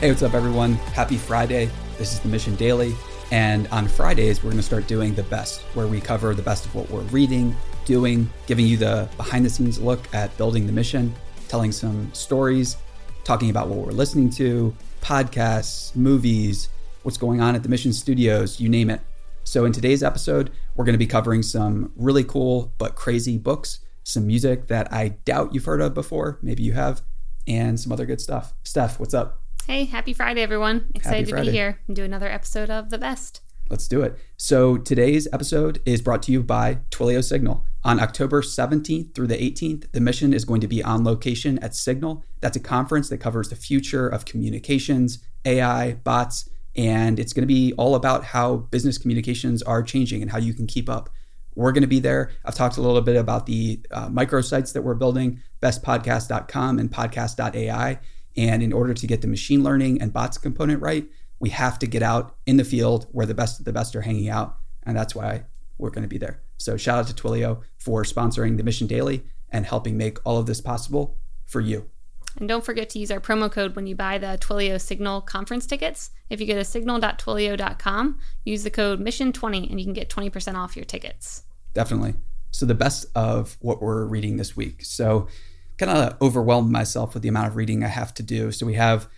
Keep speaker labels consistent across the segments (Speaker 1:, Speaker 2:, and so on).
Speaker 1: Hey, what's up, everyone? Happy Friday. This is the Mission Daily. And on Fridays, we're going to start doing the best, where we cover the best of what we're reading, doing, giving you the behind the scenes look at building the mission, telling some stories, talking about what we're listening to, podcasts, movies, what's going on at the mission studios, you name it. So, in today's episode, we're going to be covering some really cool but crazy books, some music that I doubt you've heard of before, maybe you have, and some other good stuff. Steph, what's up?
Speaker 2: Hey, happy Friday, everyone. Excited to be here and do another episode of The Best.
Speaker 1: Let's do it. So, today's episode is brought to you by Twilio Signal. On October 17th through the 18th, the mission is going to be on location at Signal. That's a conference that covers the future of communications, AI, bots, and it's going to be all about how business communications are changing and how you can keep up. We're going to be there. I've talked a little bit about the uh, microsites that we're building, bestpodcast.com and podcast.ai. And in order to get the machine learning and bots component right, we have to get out in the field where the best of the best are hanging out. And that's why we're going to be there. So shout out to Twilio for sponsoring the Mission Daily and helping make all of this possible for you.
Speaker 2: And don't forget to use our promo code when you buy the Twilio Signal conference tickets. If you go to signal.twilio.com, use the code MISSION20 and you can get 20% off your tickets.
Speaker 1: Definitely. So, the best of what we're reading this week. So, kind of overwhelmed myself with the amount of reading I have to do. So we have,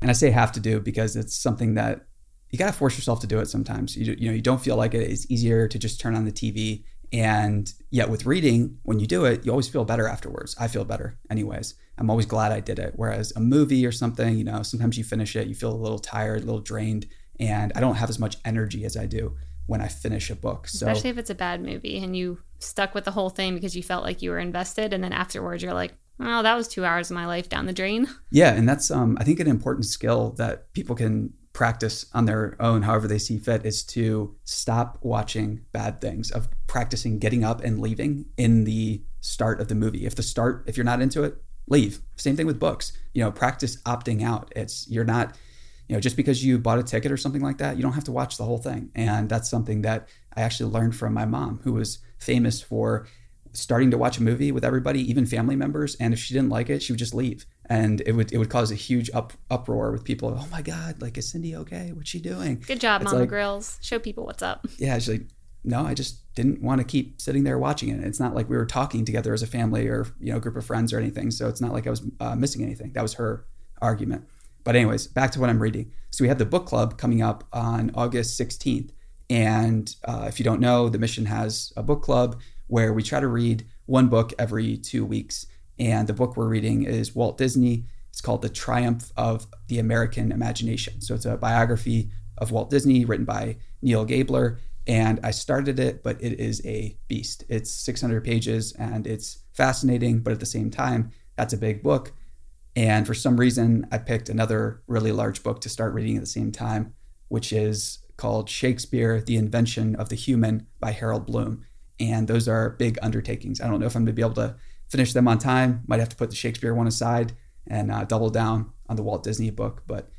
Speaker 1: and I say have to do because it's something that you got to force yourself to do it sometimes. You, you know, you don't feel like it. It's easier to just turn on the TV. And yet with reading, when you do it, you always feel better afterwards. I feel better anyways. I'm always glad I did it. Whereas a movie or something, you know, sometimes you finish it, you feel a little tired, a little drained, and I don't have as much energy as I do when I finish a book.
Speaker 2: So, Especially if it's a bad movie and you stuck with the whole thing because you felt like you were invested, and then afterwards you're like, well, that was two hours of my life down the drain.
Speaker 1: Yeah, and that's um, I think an important skill that people can practice on their own, however they see fit, is to stop watching bad things. Of practicing getting up and leaving in the start of the movie. If the start, if you're not into it, leave. Same thing with books. You know, practice opting out. It's you're not you know, just because you bought a ticket or something like that, you don't have to watch the whole thing. And that's something that I actually learned from my mom, who was famous for starting to watch a movie with everybody, even family members, and if she didn't like it, she would just leave, and it would it would cause a huge up uproar with people. Oh my God, like is Cindy okay? What's she doing?
Speaker 2: Good job, it's Mama like, Grills. Show people what's up.
Speaker 1: Yeah, she's like, no, I just didn't want to keep sitting there watching it. It's not like we were talking together as a family or you know group of friends or anything. So it's not like I was uh, missing anything. That was her argument. But anyways, back to what I'm reading. So we have the book club coming up on August 16th. And uh, if you don't know, the mission has a book club where we try to read one book every two weeks. And the book we're reading is Walt Disney. It's called The Triumph of the American Imagination. So it's a biography of Walt Disney written by Neal Gabler. And I started it, but it is a beast. It's 600 pages and it's fascinating, but at the same time, that's a big book. And for some reason, I picked another really large book to start reading at the same time, which is called Shakespeare, The Invention of the Human by Harold Bloom. And those are big undertakings. I don't know if I'm going to be able to finish them on time. Might have to put the Shakespeare one aside and uh, double down on the Walt Disney book. But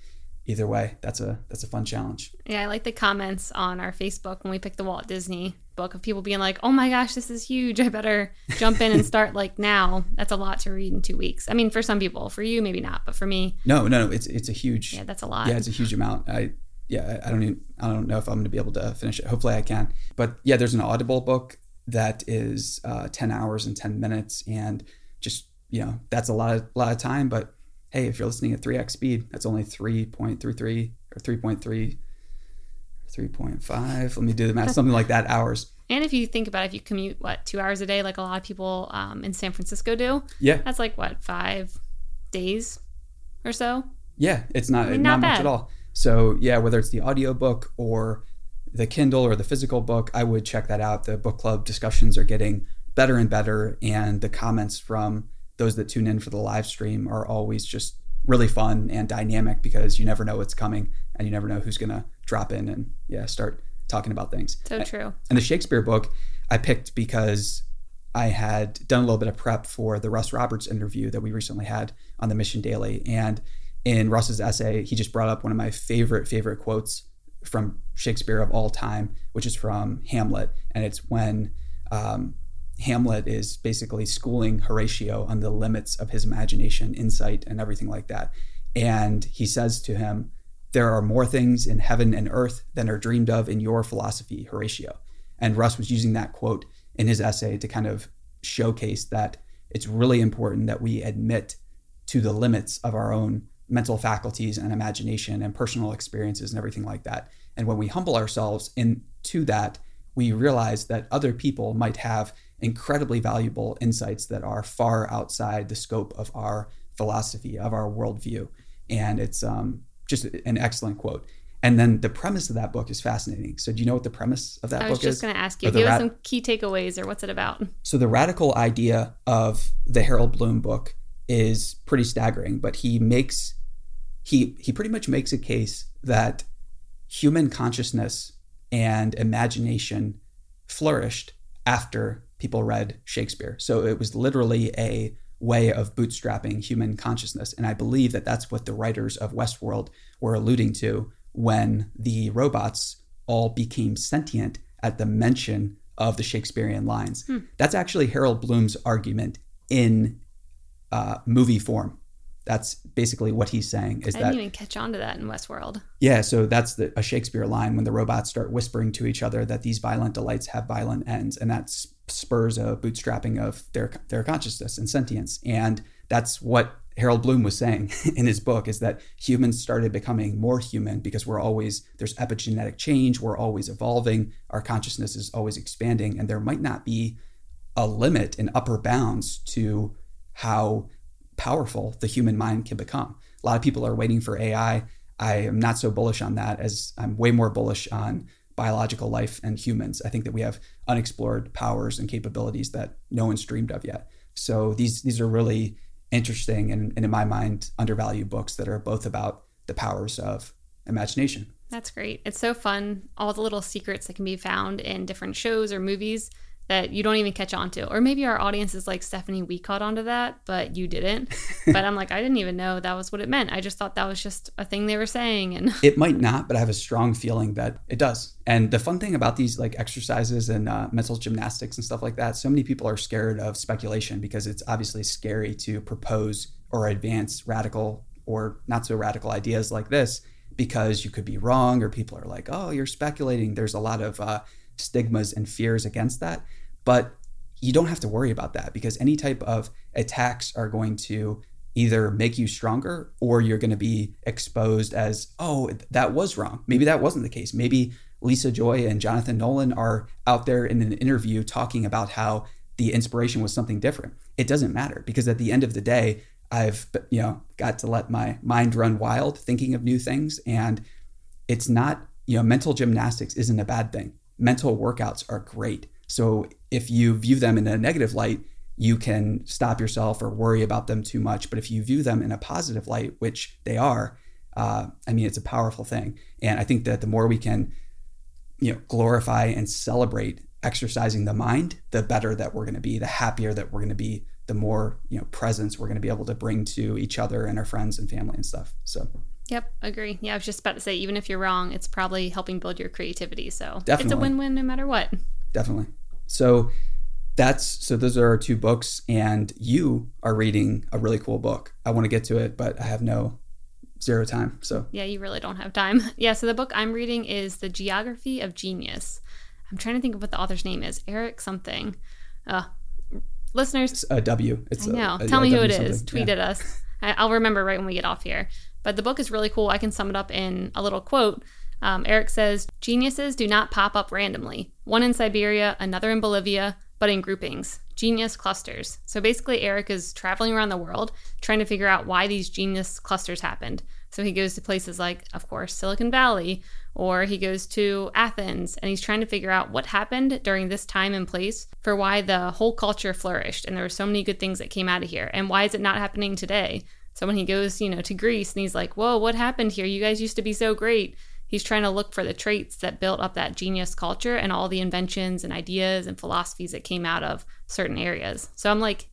Speaker 1: either way, that's a that's a fun challenge.
Speaker 2: Yeah, I like the comments on our Facebook when we picked the Walt Disney book of people being like, "Oh my gosh, this is huge! I better jump in and start like now." That's a lot to read in two weeks. I mean, for some people, for you maybe not, but for me,
Speaker 1: no, no, no it's it's a huge.
Speaker 2: Yeah, that's a lot.
Speaker 1: Yeah, it's a huge amount. I yeah, I don't even I don't know if I'm going to be able to finish it. Hopefully, I can. But yeah, there's an Audible book that is uh, 10 hours and 10 minutes and just you know that's a lot of lot of time but hey if you're listening at 3x speed that's only 3.33 or 3.3 3.5 let me do the math something like that hours.
Speaker 2: And if you think about it, if you commute what two hours a day like a lot of people um, in san francisco do?
Speaker 1: Yeah.
Speaker 2: That's like what five days or so?
Speaker 1: Yeah it's not I mean, not, not much at all. So yeah whether it's the audiobook or the Kindle or the physical book, I would check that out. The book club discussions are getting better and better, and the comments from those that tune in for the live stream are always just really fun and dynamic because you never know what's coming and you never know who's going to drop in and yeah start talking about things.
Speaker 2: So true.
Speaker 1: And the Shakespeare book I picked because I had done a little bit of prep for the Russ Roberts interview that we recently had on the Mission Daily and in Russ's essay he just brought up one of my favorite favorite quotes from Shakespeare of all time, which is from Hamlet, and it's when um, Hamlet is basically schooling Horatio on the limits of his imagination, insight, and everything like that. And he says to him, There are more things in heaven and earth than are dreamed of in your philosophy, Horatio. And Russ was using that quote in his essay to kind of showcase that it's really important that we admit to the limits of our own mental faculties and imagination and personal experiences and everything like that. And when we humble ourselves into that, we realize that other people might have incredibly valuable insights that are far outside the scope of our philosophy, of our worldview. And it's um, just an excellent quote. And then the premise of that book is fascinating. So, do you know what the premise of that book is?
Speaker 2: I was just going to ask you, give us some key takeaways or what's it about?
Speaker 1: So, the radical idea of the Harold Bloom book is pretty staggering, but he makes he he pretty much makes a case that human consciousness and imagination flourished after people read Shakespeare. So it was literally a way of bootstrapping human consciousness. And I believe that that's what the writers of Westworld were alluding to when the robots all became sentient at the mention of the Shakespearean lines. Hmm. That's actually Harold Bloom's argument in uh, movie form. That's basically what he's saying. Is
Speaker 2: I
Speaker 1: that
Speaker 2: didn't even catch on to that in Westworld?
Speaker 1: Yeah, so that's the, a Shakespeare line when the robots start whispering to each other that these violent delights have violent ends, and that spurs a bootstrapping of their their consciousness and sentience. And that's what Harold Bloom was saying in his book is that humans started becoming more human because we're always there's epigenetic change, we're always evolving, our consciousness is always expanding, and there might not be a limit and upper bounds to how powerful the human mind can become. A lot of people are waiting for AI. I am not so bullish on that as I'm way more bullish on biological life and humans. I think that we have unexplored powers and capabilities that no one's dreamed of yet. So these these are really interesting and, and in my mind undervalued books that are both about the powers of imagination.
Speaker 2: That's great. It's so fun. All the little secrets that can be found in different shows or movies that you don't even catch on to. Or maybe our audience is like, Stephanie, we caught on to that, but you didn't. but I'm like, I didn't even know that was what it meant. I just thought that was just a thing they were saying. And
Speaker 1: it might not, but I have a strong feeling that it does. And the fun thing about these like exercises and uh, mental gymnastics and stuff like that, so many people are scared of speculation because it's obviously scary to propose or advance radical or not so radical ideas like this because you could be wrong or people are like, oh, you're speculating. There's a lot of, uh, stigmas and fears against that. But you don't have to worry about that because any type of attacks are going to either make you stronger or you're going to be exposed as, oh, that was wrong. Maybe that wasn't the case. Maybe Lisa Joy and Jonathan Nolan are out there in an interview talking about how the inspiration was something different. It doesn't matter because at the end of the day, I've you know got to let my mind run wild thinking of new things and it's not you know mental gymnastics isn't a bad thing mental workouts are great. So if you view them in a negative light, you can stop yourself or worry about them too much. But if you view them in a positive light, which they are, uh, I mean, it's a powerful thing. And I think that the more we can, you know, glorify and celebrate exercising the mind, the better that we're going to be, the happier that we're going to be, the more you know presence we're going to be able to bring to each other and our friends and family and stuff. So.
Speaker 2: Yep, agree. Yeah, I was just about to say, even if you're wrong, it's probably helping build your creativity. So
Speaker 1: Definitely.
Speaker 2: it's a win-win no matter what.
Speaker 1: Definitely. So that's so those are our two books, and you are reading a really cool book. I want to get to it, but I have no zero time. So
Speaker 2: yeah, you really don't have time. Yeah. So the book I'm reading is The Geography of Genius. I'm trying to think of what the author's name is. Eric something. Uh, listeners,
Speaker 1: it's a W.
Speaker 2: It's I know. A, a, Tell a me w who it something. is. Tweet yeah. at us. I'll remember right when we get off here. But the book is really cool. I can sum it up in a little quote. Um, Eric says Geniuses do not pop up randomly, one in Siberia, another in Bolivia, but in groupings, genius clusters. So basically, Eric is traveling around the world trying to figure out why these genius clusters happened. So he goes to places like, of course, Silicon Valley, or he goes to Athens and he's trying to figure out what happened during this time and place for why the whole culture flourished and there were so many good things that came out of here. And why is it not happening today? So when he goes, you know, to Greece and he's like, whoa, what happened here? You guys used to be so great. He's trying to look for the traits that built up that genius culture and all the inventions and ideas and philosophies that came out of certain areas. So I'm like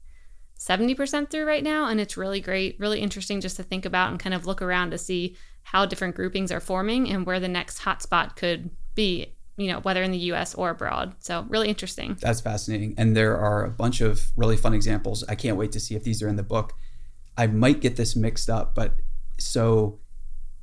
Speaker 2: 70% through right now, and it's really great, really interesting just to think about and kind of look around to see how different groupings are forming and where the next hotspot could be you know, whether in the US or abroad. So, really interesting.
Speaker 1: That's fascinating. And there are a bunch of really fun examples. I can't wait to see if these are in the book. I might get this mixed up, but so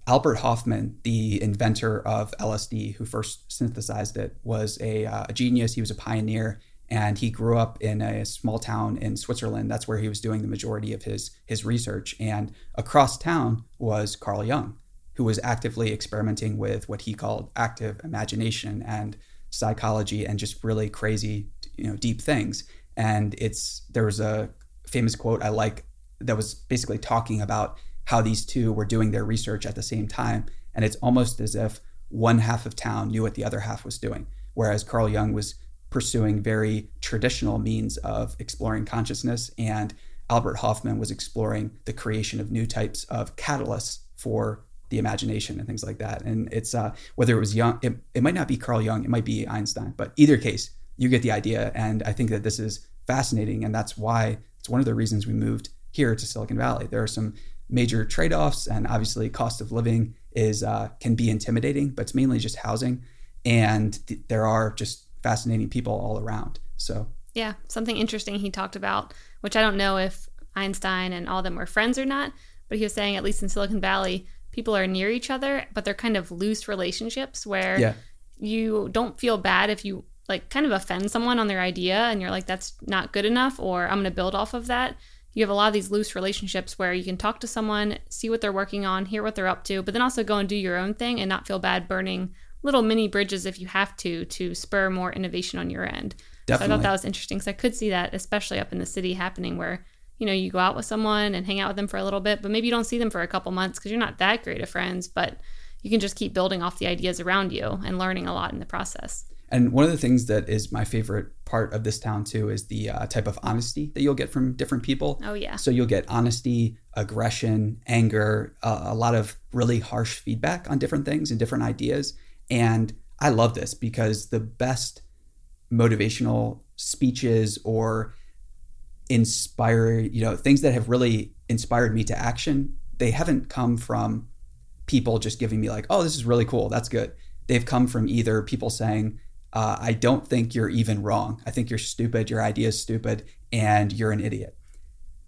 Speaker 1: Albert Hofmann, the inventor of LSD, who first synthesized it, was a, uh, a, genius. He was a pioneer, and he grew up in a small town in Switzerland. That's where he was doing the majority of his his research. And across town was Carl Jung, who was actively experimenting with what he called active imagination and psychology and just really crazy, you know, deep things. And it's there was a famous quote I like that was basically talking about how these two were doing their research at the same time. And it's almost as if one half of town knew what the other half was doing. Whereas Carl Jung was pursuing very traditional means of exploring consciousness, and Albert Hofmann was exploring the creation of new types of catalysts for the imagination and things like that. And it's uh, whether it was Jung, it, it might not be Carl Jung, it might be Einstein, but either case, you get the idea. And I think that this is fascinating, and that's why it's one of the reasons we moved here to Silicon Valley. There are some major trade-offs and obviously cost of living is uh, can be intimidating but it's mainly just housing and th- there are just fascinating people all around so
Speaker 2: yeah something interesting he talked about which i don't know if einstein and all of them were friends or not but he was saying at least in silicon valley people are near each other but they're kind of loose relationships where yeah. you don't feel bad if you like kind of offend someone on their idea and you're like that's not good enough or i'm going to build off of that you have a lot of these loose relationships where you can talk to someone, see what they're working on, hear what they're up to, but then also go and do your own thing and not feel bad burning little mini bridges if you have to to spur more innovation on your end. Definitely. So I thought that was interesting because I could see that, especially up in the city, happening where you know you go out with someone and hang out with them for a little bit, but maybe you don't see them for a couple months because you're not that great of friends, but you can just keep building off the ideas around you and learning a lot in the process.
Speaker 1: And one of the things that is my favorite part of this town too is the uh, type of honesty that you'll get from different people.
Speaker 2: Oh yeah.
Speaker 1: So you'll get honesty, aggression, anger, uh, a lot of really harsh feedback on different things and different ideas. And I love this because the best motivational speeches or inspire, you know, things that have really inspired me to action, they haven't come from people just giving me like, "Oh, this is really cool. That's good." They've come from either people saying, uh, I don't think you're even wrong. I think you're stupid. Your idea is stupid and you're an idiot.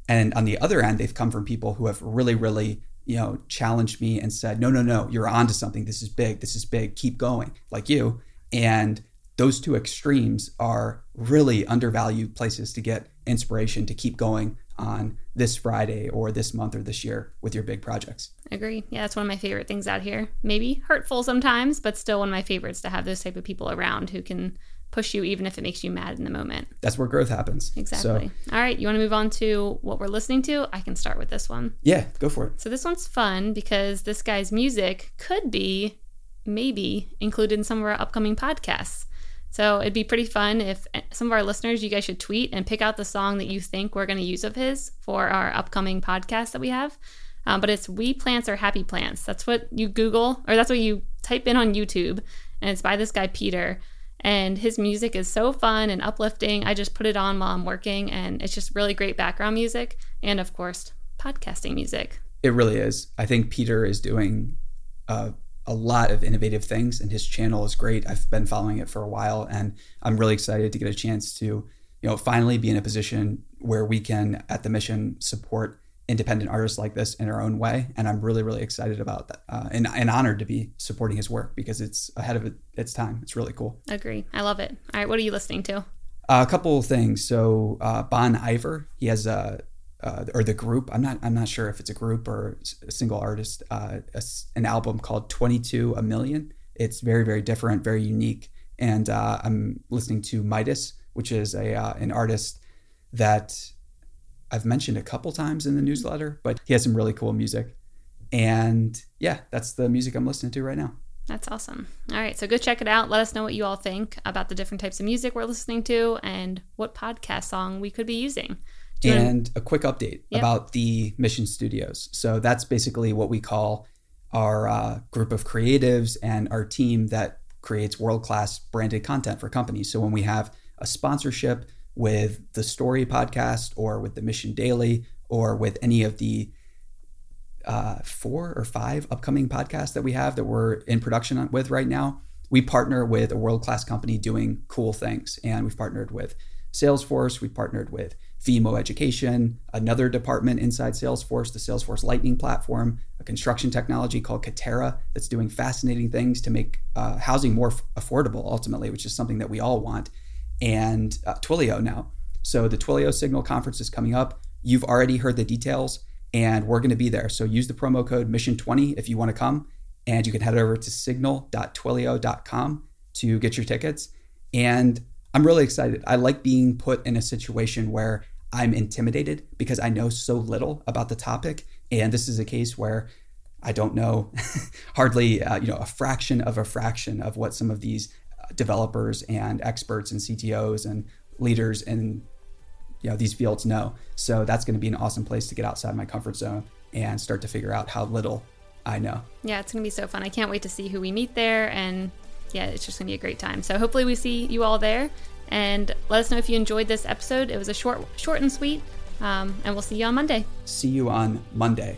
Speaker 1: And on the other end, they've come from people who have really, really, you know, challenged me and said, no, no, no, you're onto something. This is big. This is big. Keep going, like you. And those two extremes are really undervalued places to get inspiration to keep going on this Friday or this month or this year with your big projects.
Speaker 2: Agree. Yeah, that's one of my favorite things out here. Maybe hurtful sometimes, but still one of my favorites to have those type of people around who can push you even if it makes you mad in the moment.
Speaker 1: That's where growth happens.
Speaker 2: Exactly. So, All right, you want to move on to what we're listening to? I can start with this one.
Speaker 1: Yeah, go for it.
Speaker 2: So this one's fun because this guy's music could be maybe included in some of our upcoming podcasts. So it'd be pretty fun if eh, some of our listeners, you guys should tweet and pick out the song that you think we're going to use of his for our upcoming podcast that we have. Um, but it's We Plants Are Happy Plants. That's what you Google, or that's what you type in on YouTube. And it's by this guy, Peter. And his music is so fun and uplifting. I just put it on while I'm working, and it's just really great background music. And of course, podcasting music.
Speaker 1: It really is. I think Peter is doing a a lot of innovative things, and his channel is great. I've been following it for a while, and I'm really excited to get a chance to, you know, finally be in a position where we can, at the mission, support independent artists like this in our own way. And I'm really, really excited about that, uh, and, and honored to be supporting his work because it's ahead of its time. It's really cool.
Speaker 2: Agree. I love it. All right, what are you listening to?
Speaker 1: Uh, a couple of things. So uh, Bon Iver, he has a uh, or the group. I'm not. I'm not sure if it's a group or a single artist. Uh, a, an album called 22 a Million. It's very very different, very unique. And uh, I'm listening to Midas, which is a uh, an artist that I've mentioned a couple times in the newsletter, but he has some really cool music. And yeah, that's the music I'm listening to right now.
Speaker 2: That's awesome. All right, so go check it out. Let us know what you all think about the different types of music we're listening to and what podcast song we could be using
Speaker 1: and a quick update yep. about the Mission Studios. So that's basically what we call our uh, group of creatives and our team that creates world class branded content for companies. So when we have a sponsorship with the Story podcast or with the Mission Daily or with any of the uh, four or five upcoming podcasts that we have that we're in production with right now, we partner with a world class company doing cool things. And we've partnered with Salesforce, We've partnered with FEMO Education, another department inside Salesforce, the Salesforce Lightning platform, a construction technology called Katerra that's doing fascinating things to make uh, housing more f- affordable ultimately, which is something that we all want, and uh, Twilio now. So the Twilio Signal conference is coming up. You've already heard the details, and we're going to be there. So use the promo code Mission20 if you want to come, and you can head over to signal.twilio.com to get your tickets. And I'm really excited. I like being put in a situation where I'm intimidated because I know so little about the topic. And this is a case where I don't know hardly, uh, you know, a fraction of a fraction of what some of these uh, developers and experts and CTOs and leaders in you know these fields know. So that's going to be an awesome place to get outside my comfort zone and start to figure out how little I know.
Speaker 2: Yeah, it's going to be so fun. I can't wait to see who we meet there and yeah, it's just gonna be a great time. So hopefully we see you all there, and let us know if you enjoyed this episode. It was a short, short and sweet, um, and we'll see you on Monday.
Speaker 1: See you on Monday.